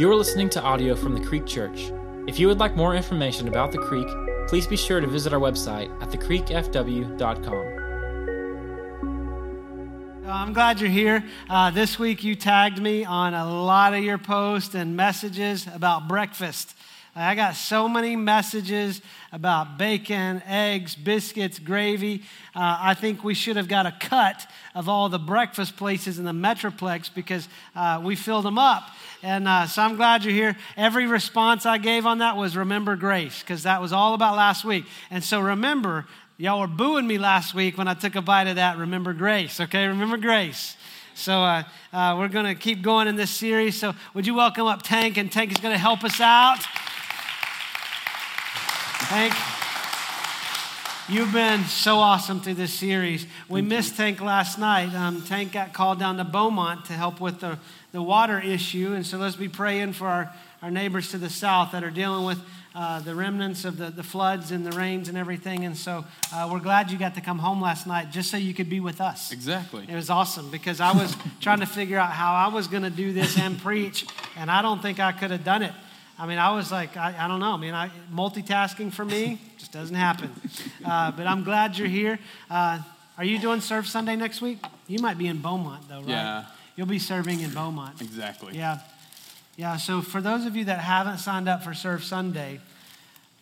You are listening to audio from the Creek Church. If you would like more information about the Creek, please be sure to visit our website at thecreekfw.com. I'm glad you're here. Uh, this week you tagged me on a lot of your posts and messages about breakfast. I got so many messages about bacon, eggs, biscuits, gravy. Uh, I think we should have got a cut of all the breakfast places in the Metroplex because uh, we filled them up. And uh, so I'm glad you're here. Every response I gave on that was remember grace because that was all about last week. And so remember, y'all were booing me last week when I took a bite of that. Remember grace, okay? Remember grace. So uh, uh, we're going to keep going in this series. So would you welcome up Tank? And Tank is going to help us out. Tank, you've been so awesome through this series. We Thank missed you. Tank last night. Um, Tank got called down to Beaumont to help with the, the water issue. And so let's be praying for our, our neighbors to the south that are dealing with uh, the remnants of the, the floods and the rains and everything. And so uh, we're glad you got to come home last night just so you could be with us. Exactly. It was awesome because I was trying to figure out how I was going to do this and preach, and I don't think I could have done it. I mean, I was like, I, I don't know. I mean, I, multitasking for me just doesn't happen. Uh, but I'm glad you're here. Uh, are you doing Serve Sunday next week? You might be in Beaumont, though, right? Yeah. You'll be serving in Beaumont. Exactly. Yeah. Yeah. So for those of you that haven't signed up for Serve Sunday,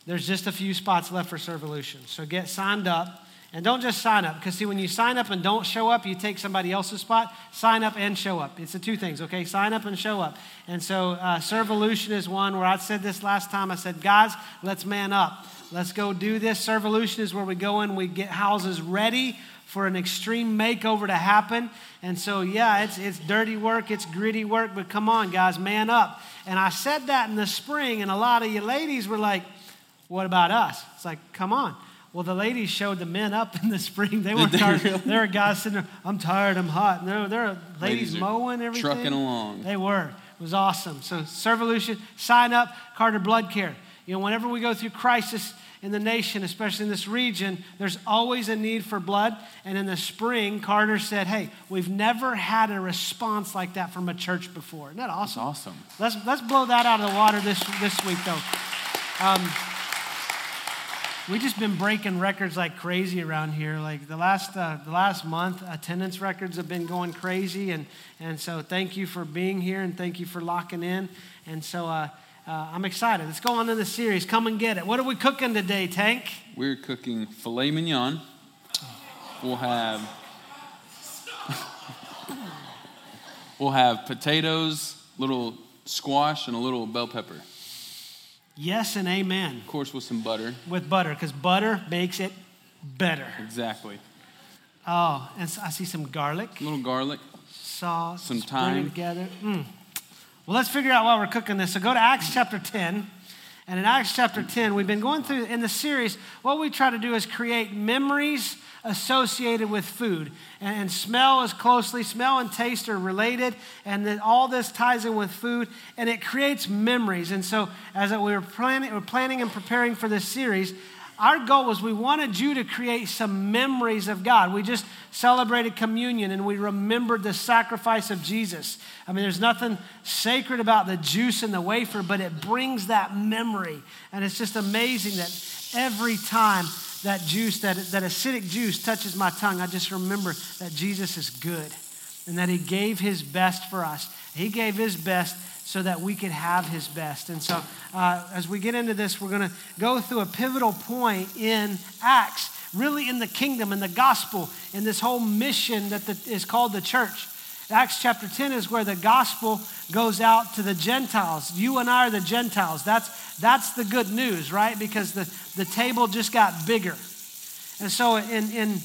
there's just a few spots left for Servolution. So get signed up. And don't just sign up, because see, when you sign up and don't show up, you take somebody else's spot. Sign up and show up. It's the two things, okay? Sign up and show up. And so, uh, Servolution is one where I said this last time. I said, guys, let's man up. Let's go do this. Servolution is where we go in, we get houses ready for an extreme makeover to happen. And so, yeah, it's, it's dirty work, it's gritty work, but come on, guys, man up. And I said that in the spring, and a lot of you ladies were like, what about us? It's like, come on. Well, the ladies showed the men up in the spring. They were tired. There were guys sitting there, I'm tired, I'm hot. No, there are ladies, ladies mowing everything. Trucking along. They were. It was awesome. So, Servolution, sign up, Carter Blood Care. You know, whenever we go through crisis in the nation, especially in this region, there's always a need for blood. And in the spring, Carter said, Hey, we've never had a response like that from a church before. Isn't that awesome? That's awesome. Let's, let's blow that out of the water this, this week, though. Um, we just been breaking records like crazy around here. Like the last uh, the last month, attendance records have been going crazy, and and so thank you for being here and thank you for locking in. And so uh, uh, I'm excited. Let's go on in the series. Come and get it. What are we cooking today, Tank? We're cooking filet mignon. We'll have we'll have potatoes, little squash, and a little bell pepper. Yes and amen. Of course, with some butter. With butter, because butter makes it better. Exactly. Oh, and I see some garlic. A little garlic. Sauce. Some thyme. together. Mm. Well, let's figure out while we're cooking this. So go to Acts chapter 10. And in Acts chapter 10, we've been going through in the series, what we try to do is create memories associated with food. And, smell is closely, smell and taste are related, and then all this ties in with food, and it creates memories. And so, as we were planning, we're planning and preparing for this series, our goal was we wanted you to create some memories of God. We just celebrated communion and we remembered the sacrifice of Jesus. I mean, there's nothing sacred about the juice and the wafer, but it brings that memory. And it's just amazing that every time that juice, that, that acidic juice touches my tongue, I just remember that Jesus is good and that he gave his best for us. He gave his best so that we could have his best. And so, uh, as we get into this, we're going to go through a pivotal point in Acts, really in the kingdom, in the gospel, in this whole mission that the, is called the church. Acts chapter 10 is where the gospel goes out to the Gentiles. You and I are the Gentiles. That's, that's the good news, right? Because the, the table just got bigger. And so in, in,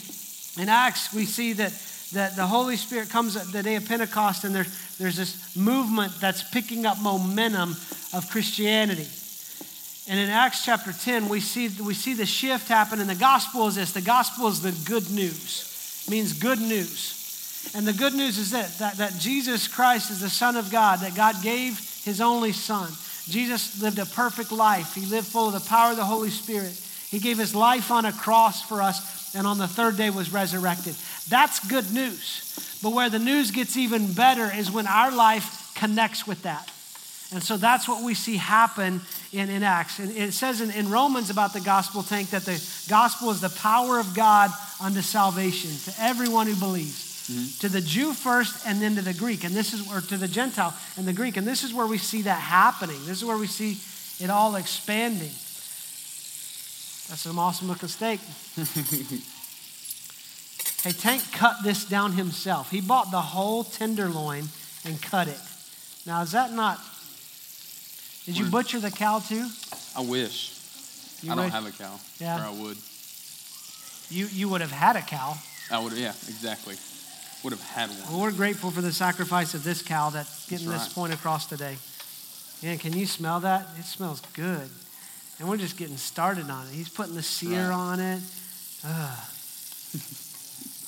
in Acts, we see that, that the Holy Spirit comes at the day of Pentecost, and there, there's this movement that's picking up momentum of Christianity. And in Acts chapter 10, we see, we see the shift happen, and the gospel is this the gospel is the good news, it means good news. And the good news is this, that, that Jesus Christ is the Son of God, that God gave his only Son. Jesus lived a perfect life. He lived full of the power of the Holy Spirit. He gave his life on a cross for us, and on the third day was resurrected. That's good news. But where the news gets even better is when our life connects with that. And so that's what we see happen in, in Acts. And it says in, in Romans about the gospel tank that the gospel is the power of God unto salvation to everyone who believes. Mm-hmm. To the Jew first and then to the Greek. And this is, or to the Gentile and the Greek. And this is where we see that happening. This is where we see it all expanding. That's some awesome looking steak. hey, Tank cut this down himself. He bought the whole tenderloin and cut it. Now, is that not. Did you butcher the cow too? I wish. You I don't have a cow. Yeah. Or I would. You, you would have had a cow. I would, yeah, exactly. Would have had one. Well, we're grateful for the sacrifice of this cow that's getting that's right. this point across today. Man, can you smell that? It smells good. And we're just getting started on it. He's putting the sear right. on it.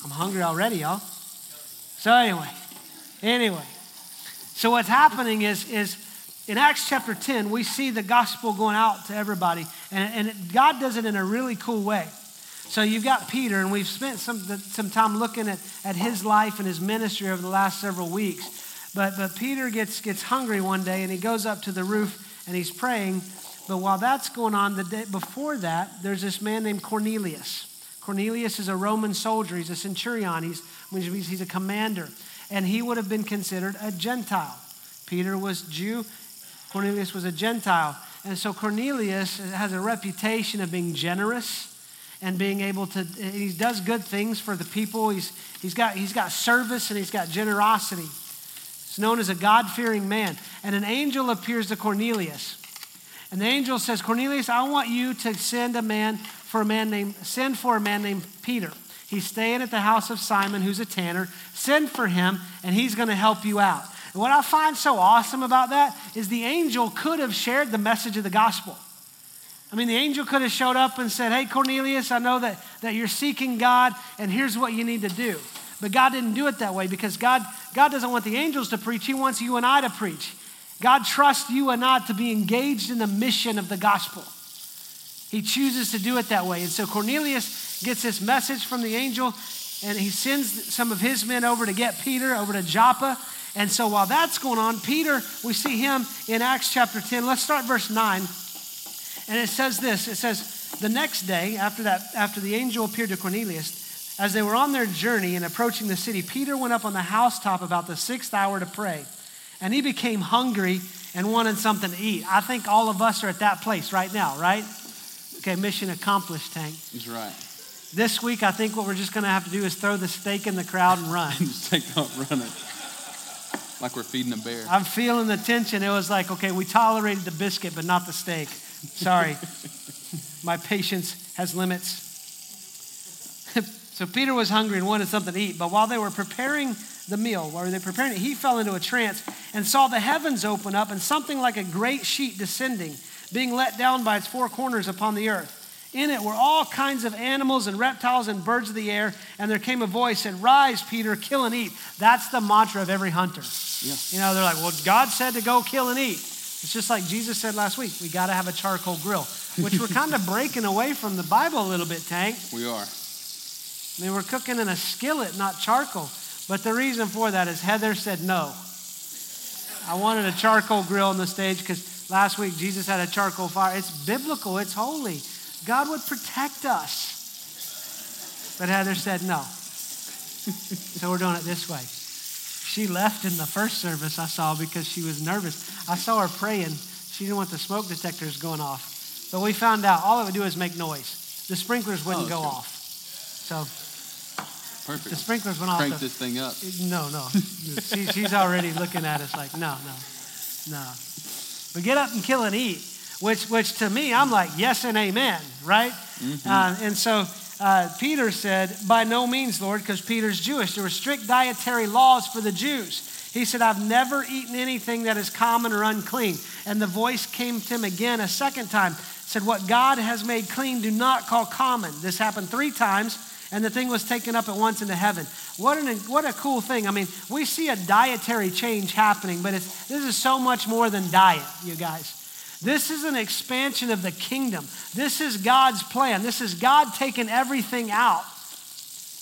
I'm hungry already, y'all. So anyway, anyway. So what's happening is, is in Acts chapter 10, we see the gospel going out to everybody. And, and God does it in a really cool way. So you've got Peter, and we've spent some, some time looking at, at his life and his ministry over the last several weeks. But, but Peter gets, gets hungry one day, and he goes up to the roof and he's praying. But while that's going on, the day before that, there's this man named Cornelius. Cornelius is a Roman soldier. He's a centurion. He's, which means he's a commander. And he would have been considered a Gentile. Peter was Jew. Cornelius was a Gentile. And so Cornelius has a reputation of being generous and being able to, he does good things for the people. He's, he's, got, he's got service and he's got generosity. He's known as a God fearing man. And an angel appears to Cornelius. And the angel says, Cornelius, I want you to send a man for a man named, send for a man named Peter. He's staying at the house of Simon, who's a tanner. Send for him, and he's going to help you out. And what I find so awesome about that is the angel could have shared the message of the gospel. I mean, the angel could have showed up and said, Hey, Cornelius, I know that, that you're seeking God, and here's what you need to do. But God didn't do it that way because God, God doesn't want the angels to preach, He wants you and I to preach. God trusts you and I to be engaged in the mission of the gospel. He chooses to do it that way. And so Cornelius gets this message from the angel, and he sends some of his men over to get Peter over to Joppa. And so while that's going on, Peter, we see him in Acts chapter 10. Let's start verse 9. And it says this it says, The next day, after, that, after the angel appeared to Cornelius, as they were on their journey and approaching the city, Peter went up on the housetop about the sixth hour to pray and he became hungry and wanted something to eat. I think all of us are at that place right now, right? Okay, mission accomplished, Tank. He's right. This week, I think what we're just going to have to do is throw the steak in the crowd and run. just take off running. Like we're feeding a bear. I'm feeling the tension. It was like, okay, we tolerated the biscuit, but not the steak. Sorry. My patience has limits. so Peter was hungry and wanted something to eat, but while they were preparing the meal, while they were preparing it, he fell into a trance and saw the heavens open up and something like a great sheet descending, being let down by its four corners upon the earth. In it were all kinds of animals and reptiles and birds of the air, and there came a voice said, Rise, Peter, kill and eat. That's the mantra of every hunter. Yeah. You know, they're like, Well, God said to go kill and eat. It's just like Jesus said last week, we got to have a charcoal grill, which we're kind of breaking away from the Bible a little bit, Tank. We are. I mean, we're cooking in a skillet, not charcoal. But the reason for that is Heather said no. I wanted a charcoal grill on the stage because last week Jesus had a charcoal fire. It's biblical, it's holy. God would protect us. But Heather said no. so we're doing it this way. She left in the first service I saw because she was nervous. I saw her praying. She didn't want the smoke detectors going off. But we found out all it would do is make noise. The sprinklers wouldn't oh, go off. So Perfect. The sprinklers went off. Crank this thing up. No, no. she, she's already looking at us like, no, no, no. But get up and kill and eat, which, which to me, I'm like, yes and amen, right? Mm-hmm. Uh, and so uh, Peter said, by no means, Lord, because Peter's Jewish. There were strict dietary laws for the Jews. He said, I've never eaten anything that is common or unclean. And the voice came to him again a second time, said, What God has made clean, do not call common. This happened three times and the thing was taken up at once into heaven. What, an, what a cool thing. I mean, we see a dietary change happening, but this is so much more than diet, you guys. This is an expansion of the kingdom. This is God's plan. This is God taking everything out.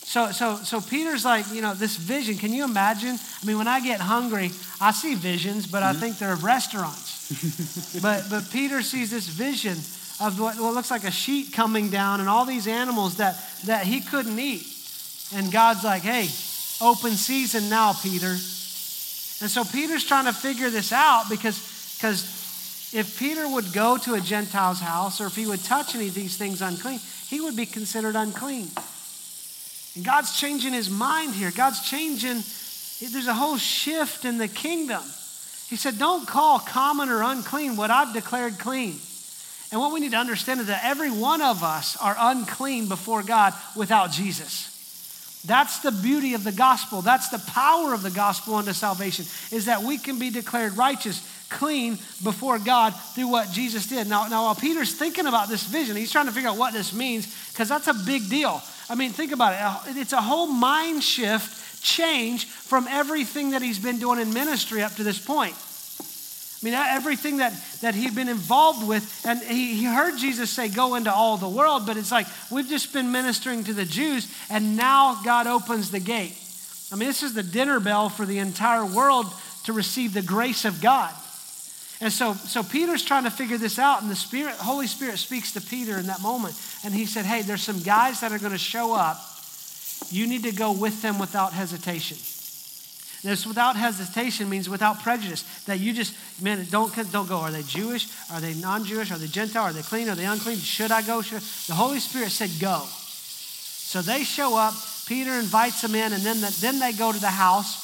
So, so, so Peter's like, you know, this vision. Can you imagine? I mean, when I get hungry, I see visions, but mm-hmm. I think they're restaurants. but, but Peter sees this vision of what, what looks like a sheet coming down and all these animals that, that he couldn't eat. And God's like, hey, open season now, Peter. And so Peter's trying to figure this out because because if Peter would go to a Gentile's house or if he would touch any of these things unclean, he would be considered unclean. And God's changing his mind here. God's changing, there's a whole shift in the kingdom. He said, Don't call common or unclean what I've declared clean. And what we need to understand is that every one of us are unclean before God without Jesus. That's the beauty of the gospel. That's the power of the gospel unto salvation, is that we can be declared righteous, clean before God through what Jesus did. Now, now while Peter's thinking about this vision, he's trying to figure out what this means, because that's a big deal. I mean, think about it. It's a whole mind shift, change from everything that he's been doing in ministry up to this point. I mean, everything that, that he'd been involved with, and he, he heard Jesus say, Go into all the world, but it's like we've just been ministering to the Jews, and now God opens the gate. I mean, this is the dinner bell for the entire world to receive the grace of God. And so, so Peter's trying to figure this out, and the Spirit, Holy Spirit speaks to Peter in that moment. And he said, Hey, there's some guys that are going to show up. You need to go with them without hesitation. This without hesitation means without prejudice. That you just, man, don't, don't go. Are they Jewish? Are they non Jewish? Are they Gentile? Are they clean? Are they unclean? Should I go? Should The Holy Spirit said, go. So they show up. Peter invites them in, and then, the, then they go to the house.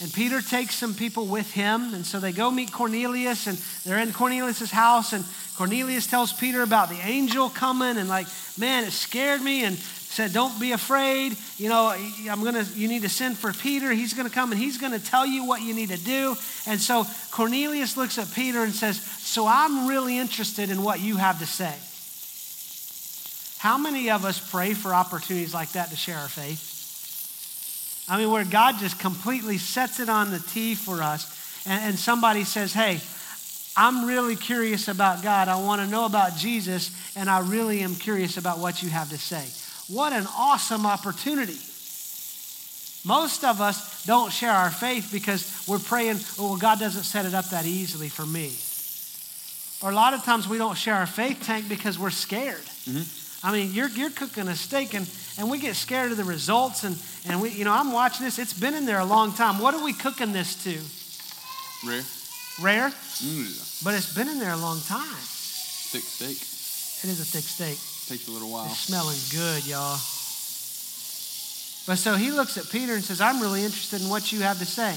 And Peter takes some people with him. And so they go meet Cornelius, and they're in Cornelius' house. And Cornelius tells Peter about the angel coming, and like, man, it scared me. And said, Don't be afraid. You know, I'm gonna, you need to send for Peter. He's gonna come and he's gonna tell you what you need to do. And so Cornelius looks at Peter and says, So I'm really interested in what you have to say. How many of us pray for opportunities like that to share our faith? I mean, where God just completely sets it on the tee for us, and, and somebody says, Hey, I'm really curious about God. I want to know about Jesus, and I really am curious about what you have to say. What an awesome opportunity. Most of us don't share our faith because we're praying, well, God doesn't set it up that easily for me. Or a lot of times we don't share our faith tank because we're scared. Mm-hmm. I mean, you're, you're cooking a steak and, and we get scared of the results. And, and we, you know, I'm watching this. It's been in there a long time. What are we cooking this to? Rare. Rare? Mm. But it's been in there a long time. Thick steak. It is a thick steak. Takes a little while. It's smelling good, y'all. But so he looks at Peter and says, I'm really interested in what you have to say.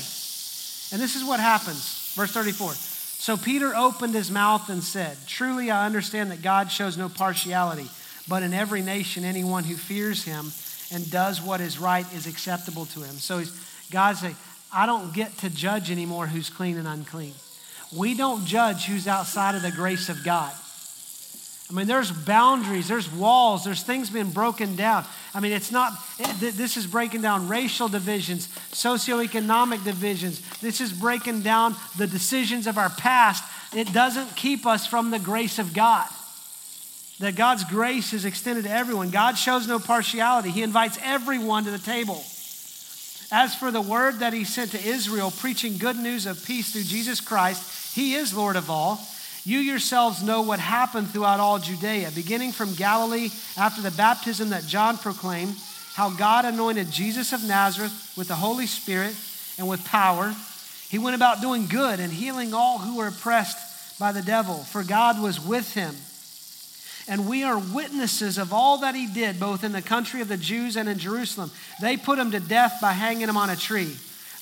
And this is what happens. Verse 34. So Peter opened his mouth and said, Truly I understand that God shows no partiality, but in every nation, anyone who fears him and does what is right is acceptable to him. So God say, I don't get to judge anymore who's clean and unclean. We don't judge who's outside of the grace of God. I mean, there's boundaries, there's walls, there's things being broken down. I mean, it's not, it, this is breaking down racial divisions, socioeconomic divisions. This is breaking down the decisions of our past. It doesn't keep us from the grace of God. That God's grace is extended to everyone. God shows no partiality, He invites everyone to the table. As for the word that He sent to Israel, preaching good news of peace through Jesus Christ, He is Lord of all. You yourselves know what happened throughout all Judea, beginning from Galilee after the baptism that John proclaimed, how God anointed Jesus of Nazareth with the Holy Spirit and with power. He went about doing good and healing all who were oppressed by the devil, for God was with him. And we are witnesses of all that he did, both in the country of the Jews and in Jerusalem. They put him to death by hanging him on a tree.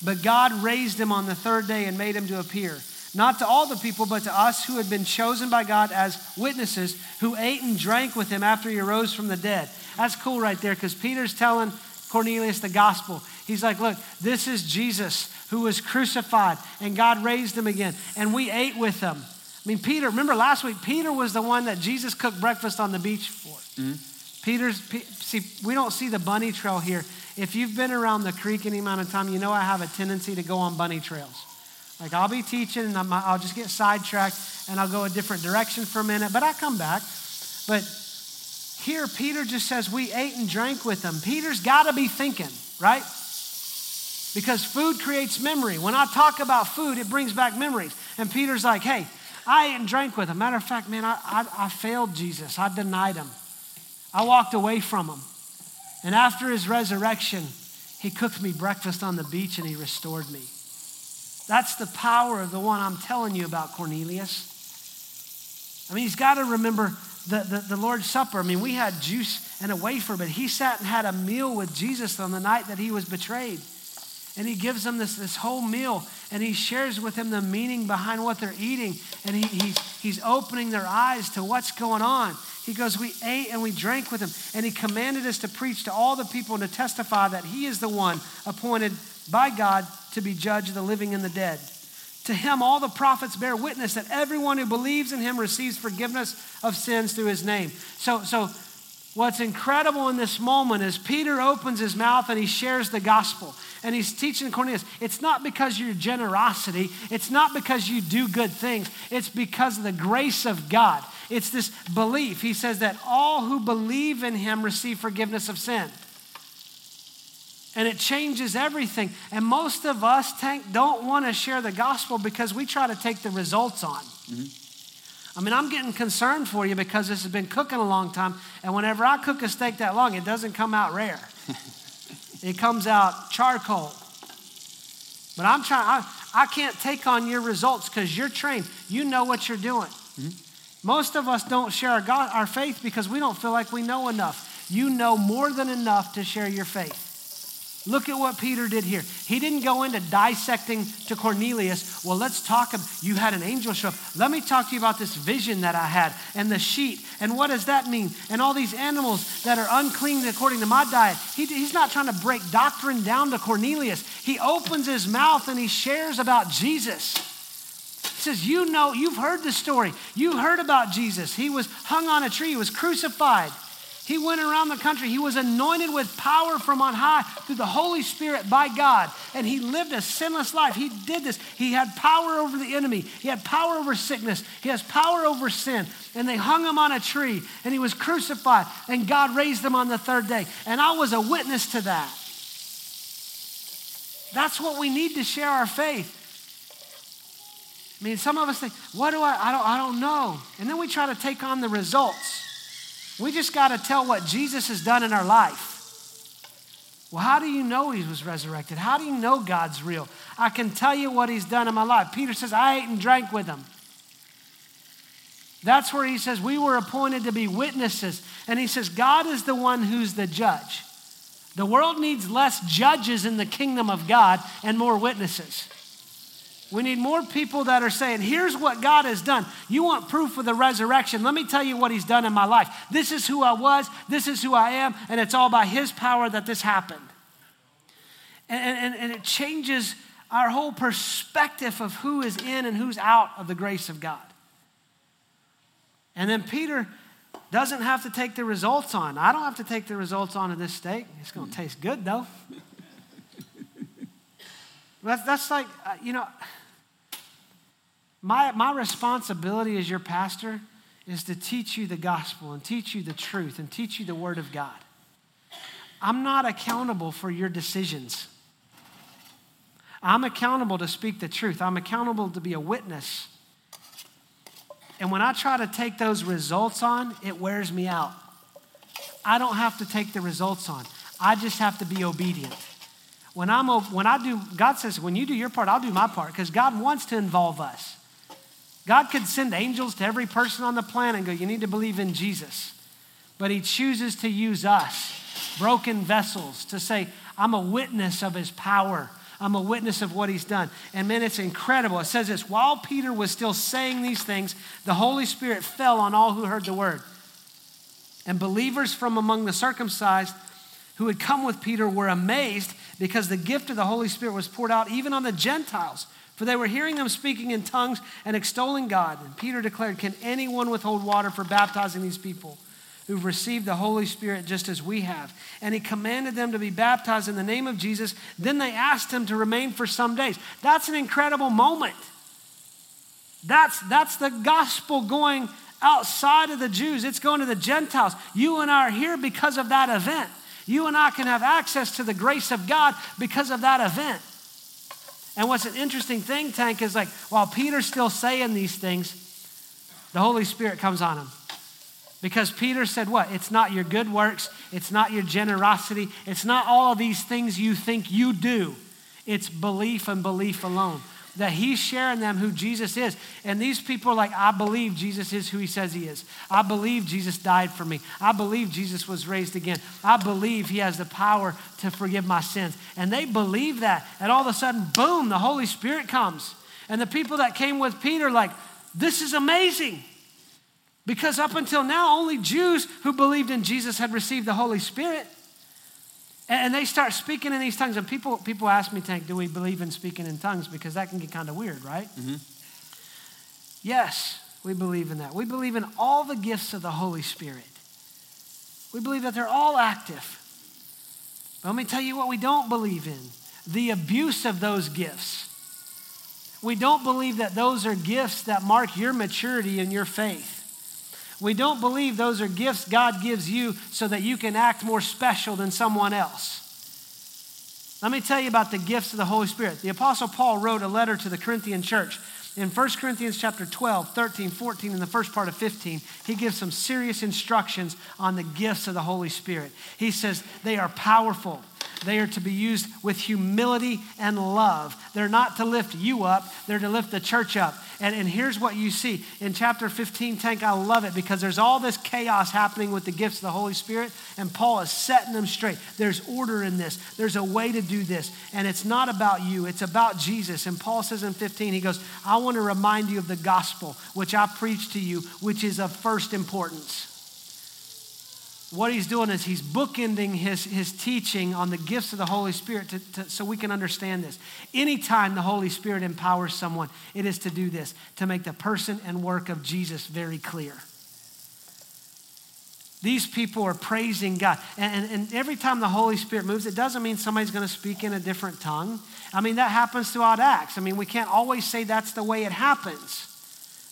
But God raised him on the third day and made him to appear not to all the people, but to us who had been chosen by God as witnesses, who ate and drank with him after he arose from the dead. That's cool right there because Peter's telling Cornelius the gospel. He's like, Look, this is Jesus who was crucified and God raised him again, and we ate with him. I mean, Peter, remember last week, Peter was the one that Jesus cooked breakfast on the beach for. Mm-hmm. Peter's, see, we don't see the bunny trail here. If you've been around the creek any amount of time, you know I have a tendency to go on bunny trails. Like I'll be teaching and i will just get sidetracked and I'll go a different direction for a minute, but I come back. But here, Peter just says we ate and drank with them. Peter's got to be thinking, right? because food creates memory. When I talk about food, it brings back memories. And Peter's like, hey, I ate and drank with him. Matter of fact, man, I, I, I failed Jesus. I denied him. I walked away from him. And after his resurrection, he cooked me breakfast on the beach and he restored me. That's the power of the one I'm telling you about, Cornelius. I mean, he's got to remember the, the, the, Lord's Supper. I mean, we had juice and a wafer, but he sat and had a meal with Jesus on the night that he was betrayed. And he gives them this, this whole meal and he shares with them the meaning behind what they're eating. And he, he's, he's opening their eyes to what's going on. He goes, We ate and we drank with him. And he commanded us to preach to all the people and to testify that he is the one appointed by God to be judge of the living and the dead. To him, all the prophets bear witness that everyone who believes in him receives forgiveness of sins through his name. So, so what's incredible in this moment is Peter opens his mouth and he shares the gospel. And he's teaching Cornelius, it's not because of your generosity, it's not because you do good things, it's because of the grace of God. It's this belief. He says that all who believe in him receive forgiveness of sin and it changes everything. And most of us, Tank, don't want to share the gospel because we try to take the results on. Mm-hmm. I mean, I'm getting concerned for you because this has been cooking a long time, and whenever I cook a steak that long, it doesn't come out rare. it comes out charcoal. But I'm trying, I, I can't take on your results because you're trained. You know what you're doing. Mm-hmm. Most of us don't share our, God, our faith because we don't feel like we know enough. You know more than enough to share your faith. Look at what Peter did here. He didn't go into dissecting to Cornelius. Well, let's talk. You had an angel show. Let me talk to you about this vision that I had and the sheet. And what does that mean? And all these animals that are unclean according to my diet. He, he's not trying to break doctrine down to Cornelius. He opens his mouth and he shares about Jesus. He says, You know, you've heard the story. You heard about Jesus. He was hung on a tree, he was crucified. He went around the country. He was anointed with power from on high through the Holy Spirit by God. And he lived a sinless life. He did this. He had power over the enemy, he had power over sickness, he has power over sin. And they hung him on a tree and he was crucified. And God raised him on the third day. And I was a witness to that. That's what we need to share our faith. I mean, some of us think, what do I, I don't, I don't know. And then we try to take on the results. We just got to tell what Jesus has done in our life. Well, how do you know he was resurrected? How do you know God's real? I can tell you what he's done in my life. Peter says, I ate and drank with him. That's where he says, We were appointed to be witnesses. And he says, God is the one who's the judge. The world needs less judges in the kingdom of God and more witnesses. We need more people that are saying, here's what God has done. You want proof of the resurrection? Let me tell you what He's done in my life. This is who I was, this is who I am, and it's all by His power that this happened. And, and, and it changes our whole perspective of who is in and who's out of the grace of God. And then Peter doesn't have to take the results on. I don't have to take the results on of this steak. It's going to taste good, though. That's, that's like, uh, you know, my, my responsibility as your pastor is to teach you the gospel and teach you the truth and teach you the word of God. I'm not accountable for your decisions. I'm accountable to speak the truth. I'm accountable to be a witness. And when I try to take those results on, it wears me out. I don't have to take the results on, I just have to be obedient. When, I'm, when I do, God says, when you do your part, I'll do my part because God wants to involve us. God could send angels to every person on the planet and go, You need to believe in Jesus. But He chooses to use us, broken vessels, to say, I'm a witness of His power. I'm a witness of what He's done. And man, it's incredible. It says this while Peter was still saying these things, the Holy Spirit fell on all who heard the word. And believers from among the circumcised who had come with Peter were amazed because the gift of the Holy Spirit was poured out even on the Gentiles for they were hearing them speaking in tongues and extolling God. And Peter declared, Can anyone withhold water for baptizing these people who've received the Holy Spirit just as we have? And he commanded them to be baptized in the name of Jesus. Then they asked him to remain for some days. That's an incredible moment. That's, that's the gospel going outside of the Jews, it's going to the Gentiles. You and I are here because of that event. You and I can have access to the grace of God because of that event. And what's an interesting thing, Tank, is like while Peter's still saying these things, the Holy Spirit comes on him. Because Peter said, What? It's not your good works, it's not your generosity, it's not all of these things you think you do. It's belief and belief alone. That he's sharing them who Jesus is. And these people are like, I believe Jesus is who he says he is. I believe Jesus died for me. I believe Jesus was raised again. I believe he has the power to forgive my sins. And they believe that. And all of a sudden, boom, the Holy Spirit comes. And the people that came with Peter, like, this is amazing. Because up until now, only Jews who believed in Jesus had received the Holy Spirit. And they start speaking in these tongues. And people, people ask me, Tank, do we believe in speaking in tongues? Because that can get kind of weird, right? Mm-hmm. Yes, we believe in that. We believe in all the gifts of the Holy Spirit. We believe that they're all active. But let me tell you what we don't believe in the abuse of those gifts. We don't believe that those are gifts that mark your maturity in your faith. We don't believe those are gifts God gives you so that you can act more special than someone else. Let me tell you about the gifts of the Holy Spirit. The Apostle Paul wrote a letter to the Corinthian church. In 1 Corinthians chapter 12, 13, 14, and the first part of 15, he gives some serious instructions on the gifts of the Holy Spirit. He says they are powerful. They are to be used with humility and love. They're not to lift you up, they're to lift the church up. And, and here's what you see in chapter 15, Tank. I love it because there's all this chaos happening with the gifts of the Holy Spirit, and Paul is setting them straight. There's order in this, there's a way to do this. And it's not about you, it's about Jesus. And Paul says in 15, he goes, I want to remind you of the gospel which I preached to you, which is of first importance what he's doing is he's bookending his, his teaching on the gifts of the Holy Spirit to, to, so we can understand this. Anytime the Holy Spirit empowers someone, it is to do this, to make the person and work of Jesus very clear. These people are praising God. And, and, and every time the Holy Spirit moves, it doesn't mean somebody's going to speak in a different tongue. I mean, that happens throughout Acts. I mean, we can't always say that's the way it happens.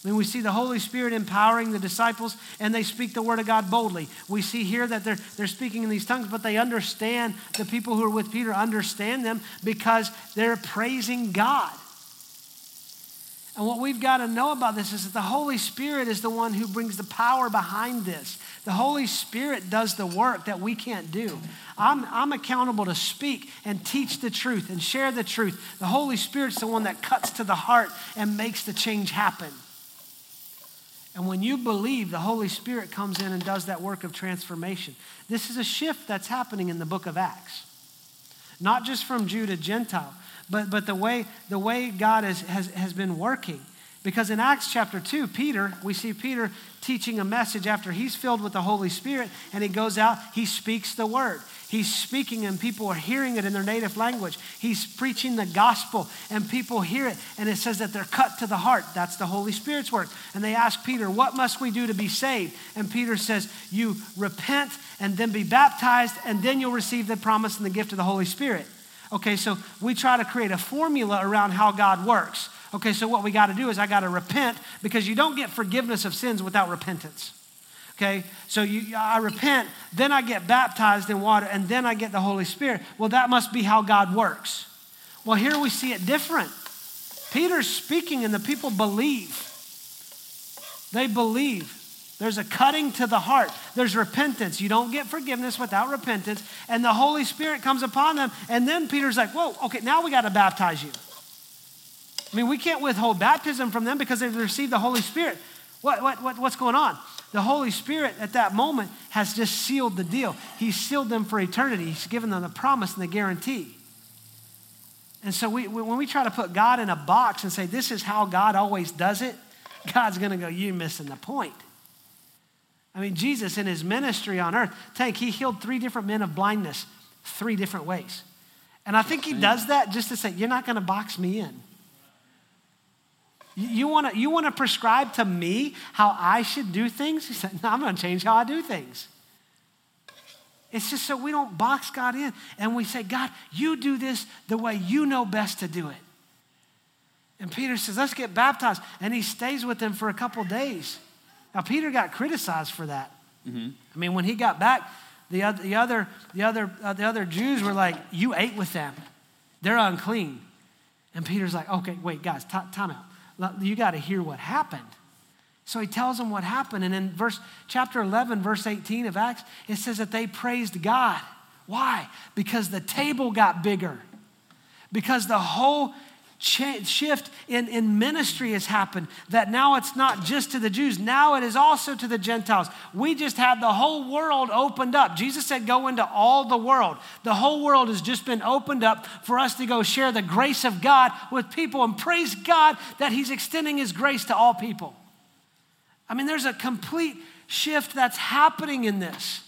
I mean, we see the Holy Spirit empowering the disciples and they speak the word of God boldly. We see here that they're, they're speaking in these tongues, but they understand, the people who are with Peter understand them because they're praising God. And what we've got to know about this is that the Holy Spirit is the one who brings the power behind this. The Holy Spirit does the work that we can't do. I'm, I'm accountable to speak and teach the truth and share the truth. The Holy Spirit's the one that cuts to the heart and makes the change happen. And when you believe, the Holy Spirit comes in and does that work of transformation. This is a shift that's happening in the book of Acts. Not just from Jew to Gentile, but, but the, way, the way God has, has, has been working. Because in Acts chapter 2, Peter, we see Peter teaching a message after he's filled with the Holy Spirit and he goes out, he speaks the word. He's speaking and people are hearing it in their native language. He's preaching the gospel and people hear it and it says that they're cut to the heart. That's the Holy Spirit's work. And they ask Peter, What must we do to be saved? And Peter says, You repent and then be baptized and then you'll receive the promise and the gift of the Holy Spirit. Okay, so we try to create a formula around how God works. Okay, so what we got to do is I got to repent because you don't get forgiveness of sins without repentance. Okay, so you, I repent, then I get baptized in water, and then I get the Holy Spirit. Well, that must be how God works. Well, here we see it different. Peter's speaking, and the people believe. They believe. There's a cutting to the heart. There's repentance. You don't get forgiveness without repentance. And the Holy Spirit comes upon them. And then Peter's like, whoa, okay, now we got to baptize you. I mean, we can't withhold baptism from them because they've received the Holy Spirit. What, what, what, what's going on? The Holy Spirit at that moment has just sealed the deal. He's sealed them for eternity. He's given them the promise and the guarantee. And so we, when we try to put God in a box and say, this is how God always does it, God's going to go, you're missing the point. I mean, Jesus in his ministry on earth, Tank, he healed three different men of blindness three different ways. And I think he does that just to say, you're not going to box me in. You want to you want to prescribe to me how I should do things? He said, no, I'm going to change how I do things. It's just so we don't box God in and we say, God, you do this the way you know best to do it. And Peter says, let's get baptized. And he stays with them for a couple days. Now, Peter got criticized for that. Mm-hmm. I mean, when he got back, the other, the other, the other, uh, the other Jews were like, You ate with them, they're unclean. And Peter's like, okay, wait, guys, t- time out. You got to hear what happened. So he tells them what happened. And in verse chapter 11, verse 18 of Acts, it says that they praised God. Why? Because the table got bigger. Because the whole shift in, in ministry has happened that now it's not just to the Jews, now it is also to the Gentiles. We just had the whole world opened up. Jesus said, Go into all the world. The whole world has just been opened up for us to go share the grace of God with people and praise God that He's extending His grace to all people. I mean, there's a complete shift that's happening in this.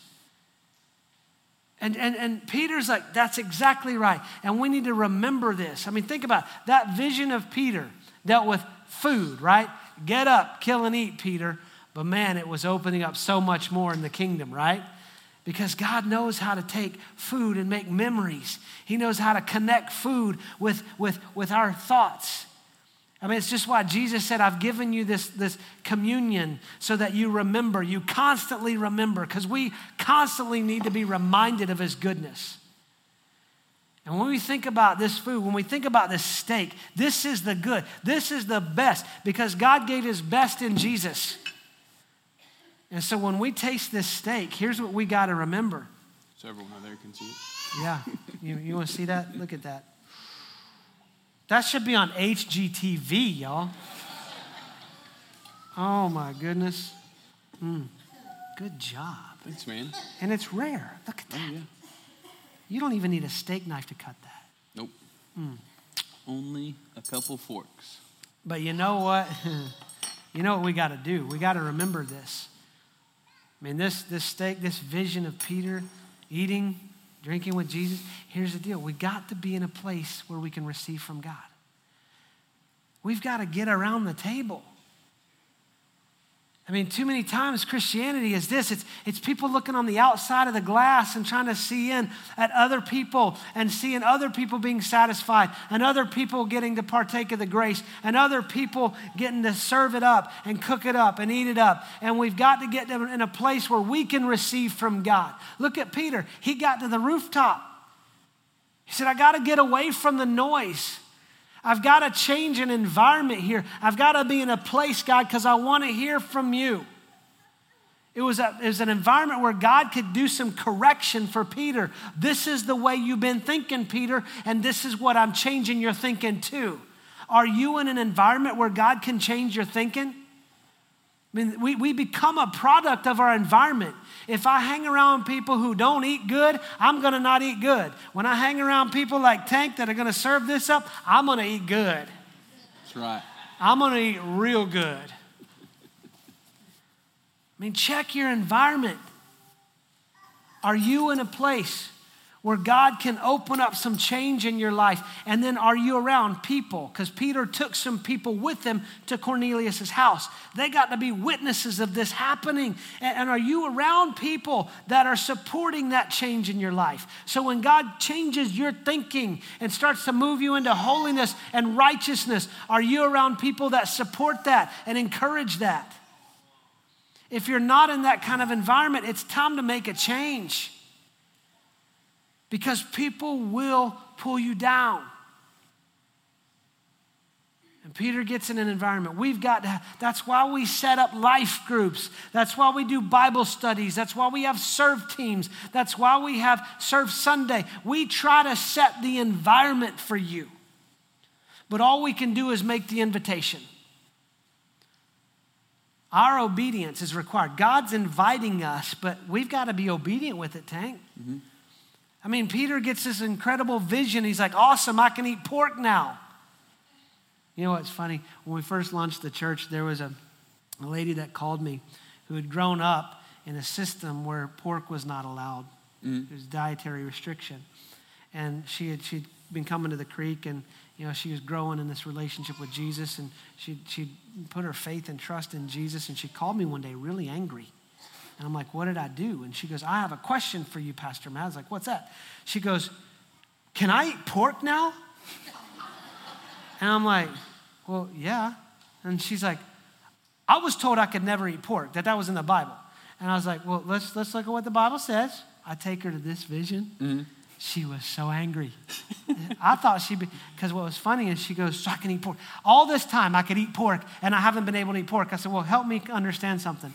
And, and, and Peter's like, that's exactly right. And we need to remember this. I mean, think about it. that vision of Peter dealt with food, right? Get up, kill and eat, Peter. But man, it was opening up so much more in the kingdom, right? Because God knows how to take food and make memories. He knows how to connect food with, with, with our thoughts. I mean, it's just why Jesus said, I've given you this, this communion so that you remember, you constantly remember, because we constantly need to be reminded of his goodness. And when we think about this food, when we think about this steak, this is the good, this is the best, because God gave his best in Jesus. And so when we taste this steak, here's what we got to remember. So everyone out there can see it. Yeah. You, you want to see that? Look at that. That should be on HGTV, y'all. Oh my goodness. Mm. Good job. Thanks, man. And it's rare. Look at that. Oh, yeah. You don't even need a steak knife to cut that. Nope. Mm. Only a couple forks. But you know what? you know what we got to do? We got to remember this. I mean, this, this steak, this vision of Peter eating drinking with Jesus, here's the deal. We got to be in a place where we can receive from God. We've got to get around the table. I mean, too many times Christianity is this it's, it's people looking on the outside of the glass and trying to see in at other people and seeing other people being satisfied and other people getting to partake of the grace and other people getting to serve it up and cook it up and eat it up. And we've got to get them in a place where we can receive from God. Look at Peter, he got to the rooftop. He said, I got to get away from the noise. I've got to change an environment here. I've got to be in a place, God, because I want to hear from you. It was, a, it was an environment where God could do some correction for Peter. This is the way you've been thinking, Peter, and this is what I'm changing your thinking to. Are you in an environment where God can change your thinking? I mean, we, we become a product of our environment. If I hang around people who don't eat good, I'm going to not eat good. When I hang around people like Tank that are going to serve this up, I'm going to eat good. That's right. I'm going to eat real good. I mean, check your environment. Are you in a place where God can open up some change in your life. And then are you around people? Because Peter took some people with him to Cornelius' house. They got to be witnesses of this happening. And, and, are you around people that are supporting that change in your life? So when God changes your thinking and starts to move you into holiness and righteousness, are you around people that support that and encourage that? If you're not in that kind of environment, it's time to make a change because people will pull you down. And Peter gets in an environment. We've got to, that's why we set up life groups. That's why we do Bible studies. That's why we have serve teams. That's why we have serve Sunday. We try to set the environment for you. But all we can do is make the invitation. Our obedience is required. God's inviting us, but we've got to be obedient with it, Tank. Mm-hmm. I mean, Peter gets this incredible vision. He's like, awesome, I can eat pork now. You know what's funny? When we first launched the church, there was a, a lady that called me who had grown up in a system where pork was not allowed. Mm-hmm. There was dietary restriction. And she had she'd been coming to the creek and you know she was growing in this relationship with Jesus and she she put her faith and trust in Jesus and she called me one day really angry. And I'm like, what did I do? And she goes, I have a question for you, Pastor Matt. I was like, what's that? She goes, can I eat pork now? And I'm like, well, yeah. And she's like, I was told I could never eat pork, that that was in the Bible. And I was like, well, let's, let's look at what the Bible says. I take her to this vision. Mm-hmm. She was so angry. I thought she'd be, because what was funny is she goes, So I can eat pork. All this time I could eat pork and I haven't been able to eat pork. I said, Well, help me understand something.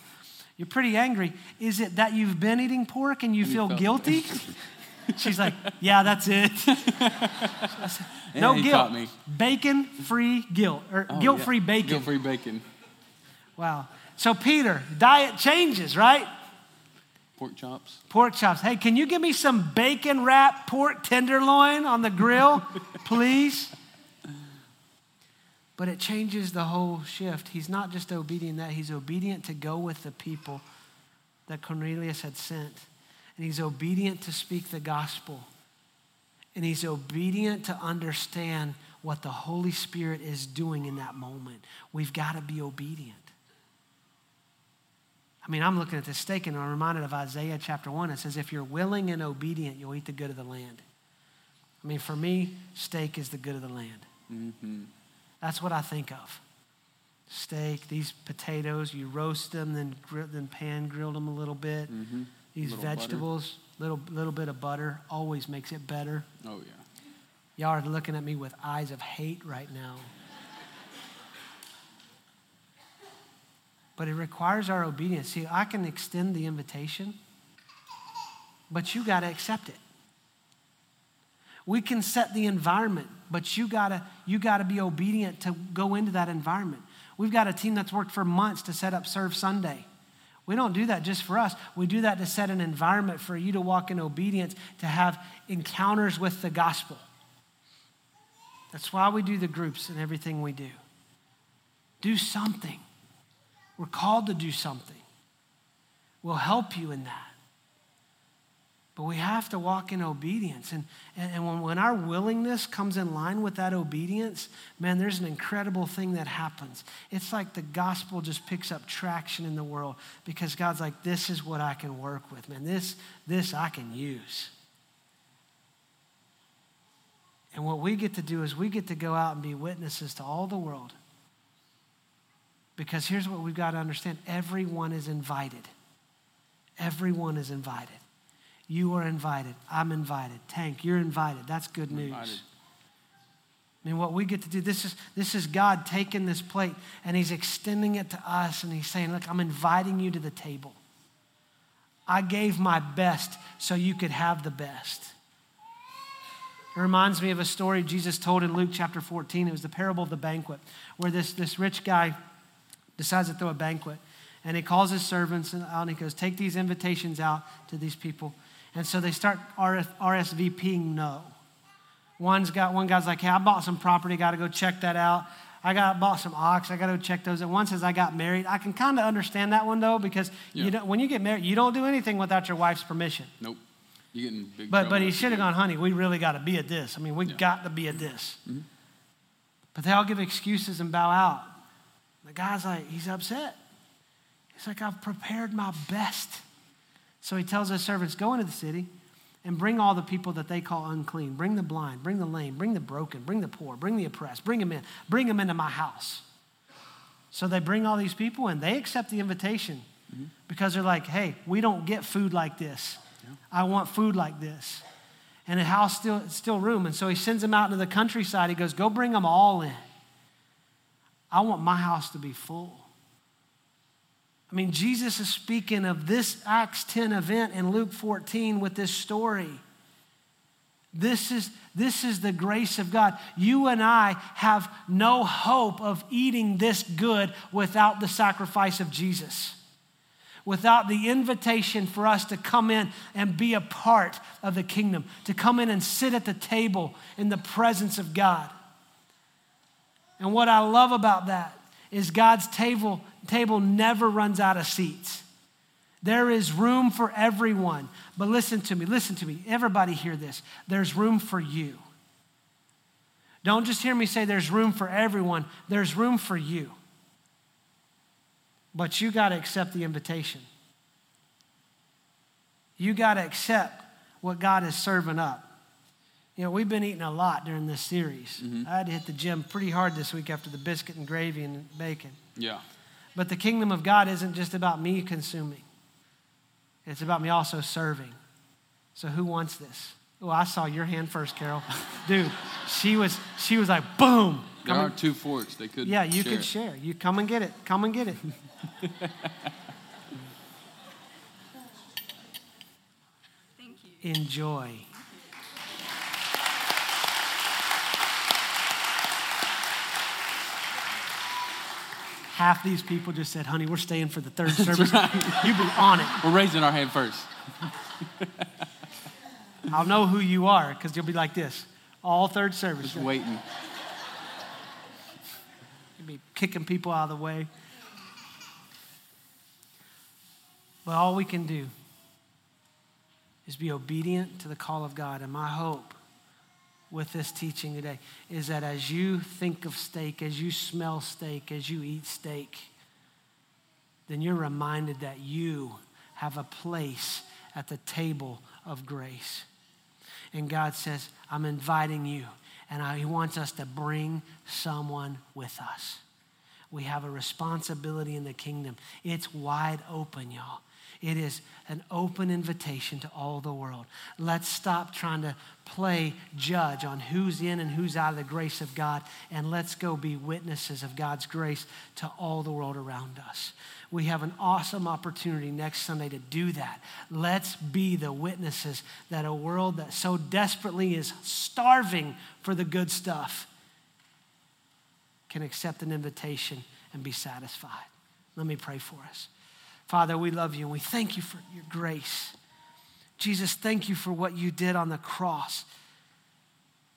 You're pretty angry. Is it that you've been eating pork and you And feel guilty? She's like, Yeah, that's it. Yeah, no guilt. Bacon free guilt, or Oh, guilt free yeah. bacon. Guilt-free bacon. Wow. So, Peter, diet changes, right? Pork chops. Pork chops. Hey, can you give me some bacon wrapped pork tenderloin on the grill, please? But it changes the whole shift. He's not just obedient that, he's obedient to go with the people that Cornelius had sent. And he's obedient to speak the gospel. And he's obedient to understand what the Holy Spirit is doing in that moment. We've got to be obedient. I mean, I'm looking at this steak and I'm reminded of Isaiah chapter 1. It says, If you're willing and obedient, you'll eat the good of the land. I mean, for me, steak is the good of the land. Mm-hmm. That's what I think of. Steak, these potatoes, you roast them, then, grill, then pan grill them a little bit. Mm-hmm. These Little butter. vegetables, little, little bit of butter, always makes it better. Oh, yeah. Y'all are looking at me with eyes of hate right now. But it requires our obedience. See, I can extend the invitation, but you got to accept it. We can set the environment, but you got to you got to be obedient to go into that environment. We've got a team that's worked for months to set up Serve Sunday. We don't do that just for us. We do that to set an environment for you to walk in obedience, to have encounters with the gospel. That's why we do the groups and everything we do. Do something. We're called to do something. We'll help you in that. But we have to walk in obedience. And, and, and when, when our willingness comes in line with that obedience, man, there's an incredible thing that happens. It's like the gospel just picks up traction in the world because God's like, this is what I can work with, man. This, this I can use. And what we get to do is we get to go out and be witnesses to all the world. Because here's what we've got to understand everyone is invited. Everyone is invited. You are invited. I'm invited. Tank, you're invited. That's good news. Invited. I mean, what we get to do, this is, this is God taking this plate and He's extending it to us and He's saying, Look, I'm inviting you to the table. I gave my best so you could have the best. It reminds me of a story Jesus told in Luke chapter 14. It was the parable of the banquet, where this, this rich guy decides to throw a banquet. And he calls his servants out and he goes, Take these invitations out to these people. And so they start RS, RSVPing no. One's got one guy's like, Hey, I bought some property, got to go check that out. I got bought some ox, I got to go check those. And one says, I got married. I can kind of understand that one though, because Yeah. you don't, when you get married, you don't do anything without your wife's permission. Nope. You're getting big But, but he should have gone, honey, we really got to be at this. I mean, we Yeah. got to be at this. Mhm. But they all give excuses and bow out. The guy's like, he's upset. He's like, I've prepared my best. So he tells his servants, go into the city and bring all the people that they call unclean. Bring the blind, bring the lame, bring the broken, bring the poor, bring the oppressed, bring them in, bring them into my house. So they bring all these people and they accept the invitation mm-hmm. because they're like, hey, we don't get food like this. I want food like this. And the house still still room. And so he sends them out into the countryside. He goes, go bring them all in. I want my house to be full. I mean, Jesus is speaking of this Acts 10 event in Luke 14 with this story. This is, this is the grace of God. You and I have no hope of eating this good without the sacrifice of Jesus, without the invitation for us to come in and be a part of the kingdom, to come in and sit at the table in the presence of God. And what I love about that is God's table, table never runs out of seats. There is room for everyone. But listen to me, listen to me. Everybody hear this. There's room for you. Don't just hear me say there's room for everyone, there's room for you. But you got to accept the invitation. You got to accept what God is serving up. You know, we've been eating a lot during this series. Mm-hmm. I had to hit the gym pretty hard this week after the biscuit and gravy and bacon. Yeah. But the kingdom of God isn't just about me consuming, it's about me also serving. So, who wants this? Oh, I saw your hand first, Carol. Dude, she was she was like, boom. There Come are and- two forks. They could. yeah, you share. could share. You come and get it. Come and get it. Thank you. Enjoy. Half these people just said, honey, we're staying for the third service. You be on it. We're raising our hand first. I'll know who you are because you'll be like this all third service. Just waiting. You'll be kicking people out of the way. But all we can do is be obedient to the call of God. And my hope with this teaching today is that as you think of steak, as you smell steak, as you eat steak, then you're reminded that you have a place at the table of grace. And God says, I'm inviting you. And I, He wants us to bring someone with us. We have a responsibility in the kingdom. It's wide open, y'all. It is an open invitation to all the world. Let's stop trying to play judge on who's in and who's out of the grace of God, and let's go be witnesses of God's grace to all the world around us. We have an awesome opportunity next Sunday to do that. Let's be the witnesses that a world that so desperately is starving for the good stuff can accept an invitation and be satisfied. Let me pray for us. Father, we love you and we thank you for your grace. Jesus, thank you for what you did on the cross.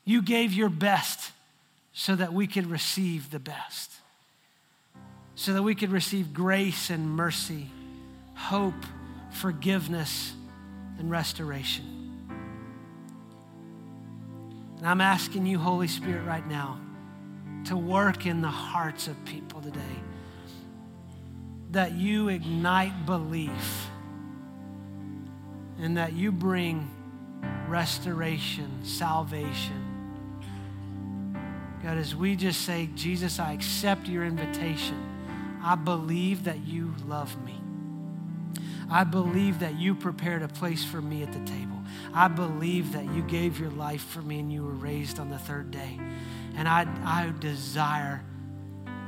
You gave your best so that we could receive the best, so that we could receive grace and mercy, hope, forgiveness, and restoration. And I'm asking you, Holy Spirit, right now to work in the hearts of people today that you ignite belief and that you bring restoration, salvation. God, as we just say, Jesus, I accept your invitation. I believe that you love me. I believe that you prepared a place for me at the table. I believe that you gave your life for me and you were raised on the third day. And I, I desire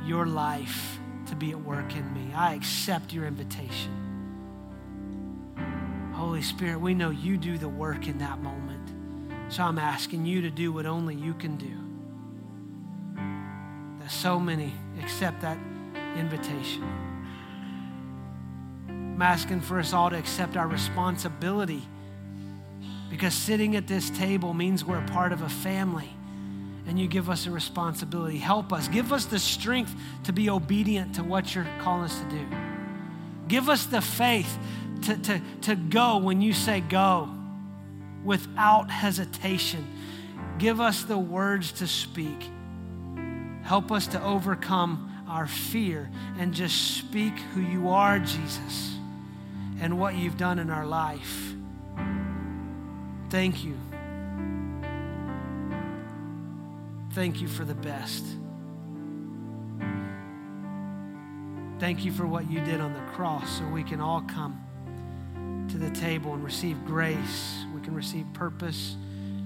your life to be at work in me. I accept your invitation. Holy Spirit, we know you do the work in that moment. So I'm asking you to do what only you can do. That so many accept that invitation. I'm asking for us all to accept our responsibility because sitting at this table means we're a part of a family and you give us a responsibility. Help us. Give us the strength to be obedient to what you're calling us to do. Give us the faith to, to, to go when you say go without hesitation. Give us the words to speak. Help us to overcome our fear and just speak who you are, Jesus, and what you've done in our life. Thank you. Thank you for the best. Thank you for what you did on the cross so we can all come to the table and receive grace. We can receive purpose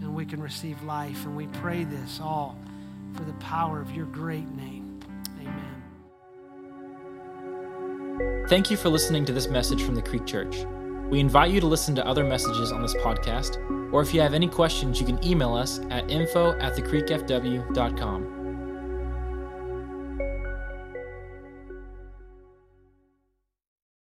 and we can receive life. And we pray this all for the power of your great name. Amen. Thank you for listening to this message from the Creek Church. We invite you to listen to other messages on this podcast, or if you have any questions, you can email us at info at thecreekfw.com.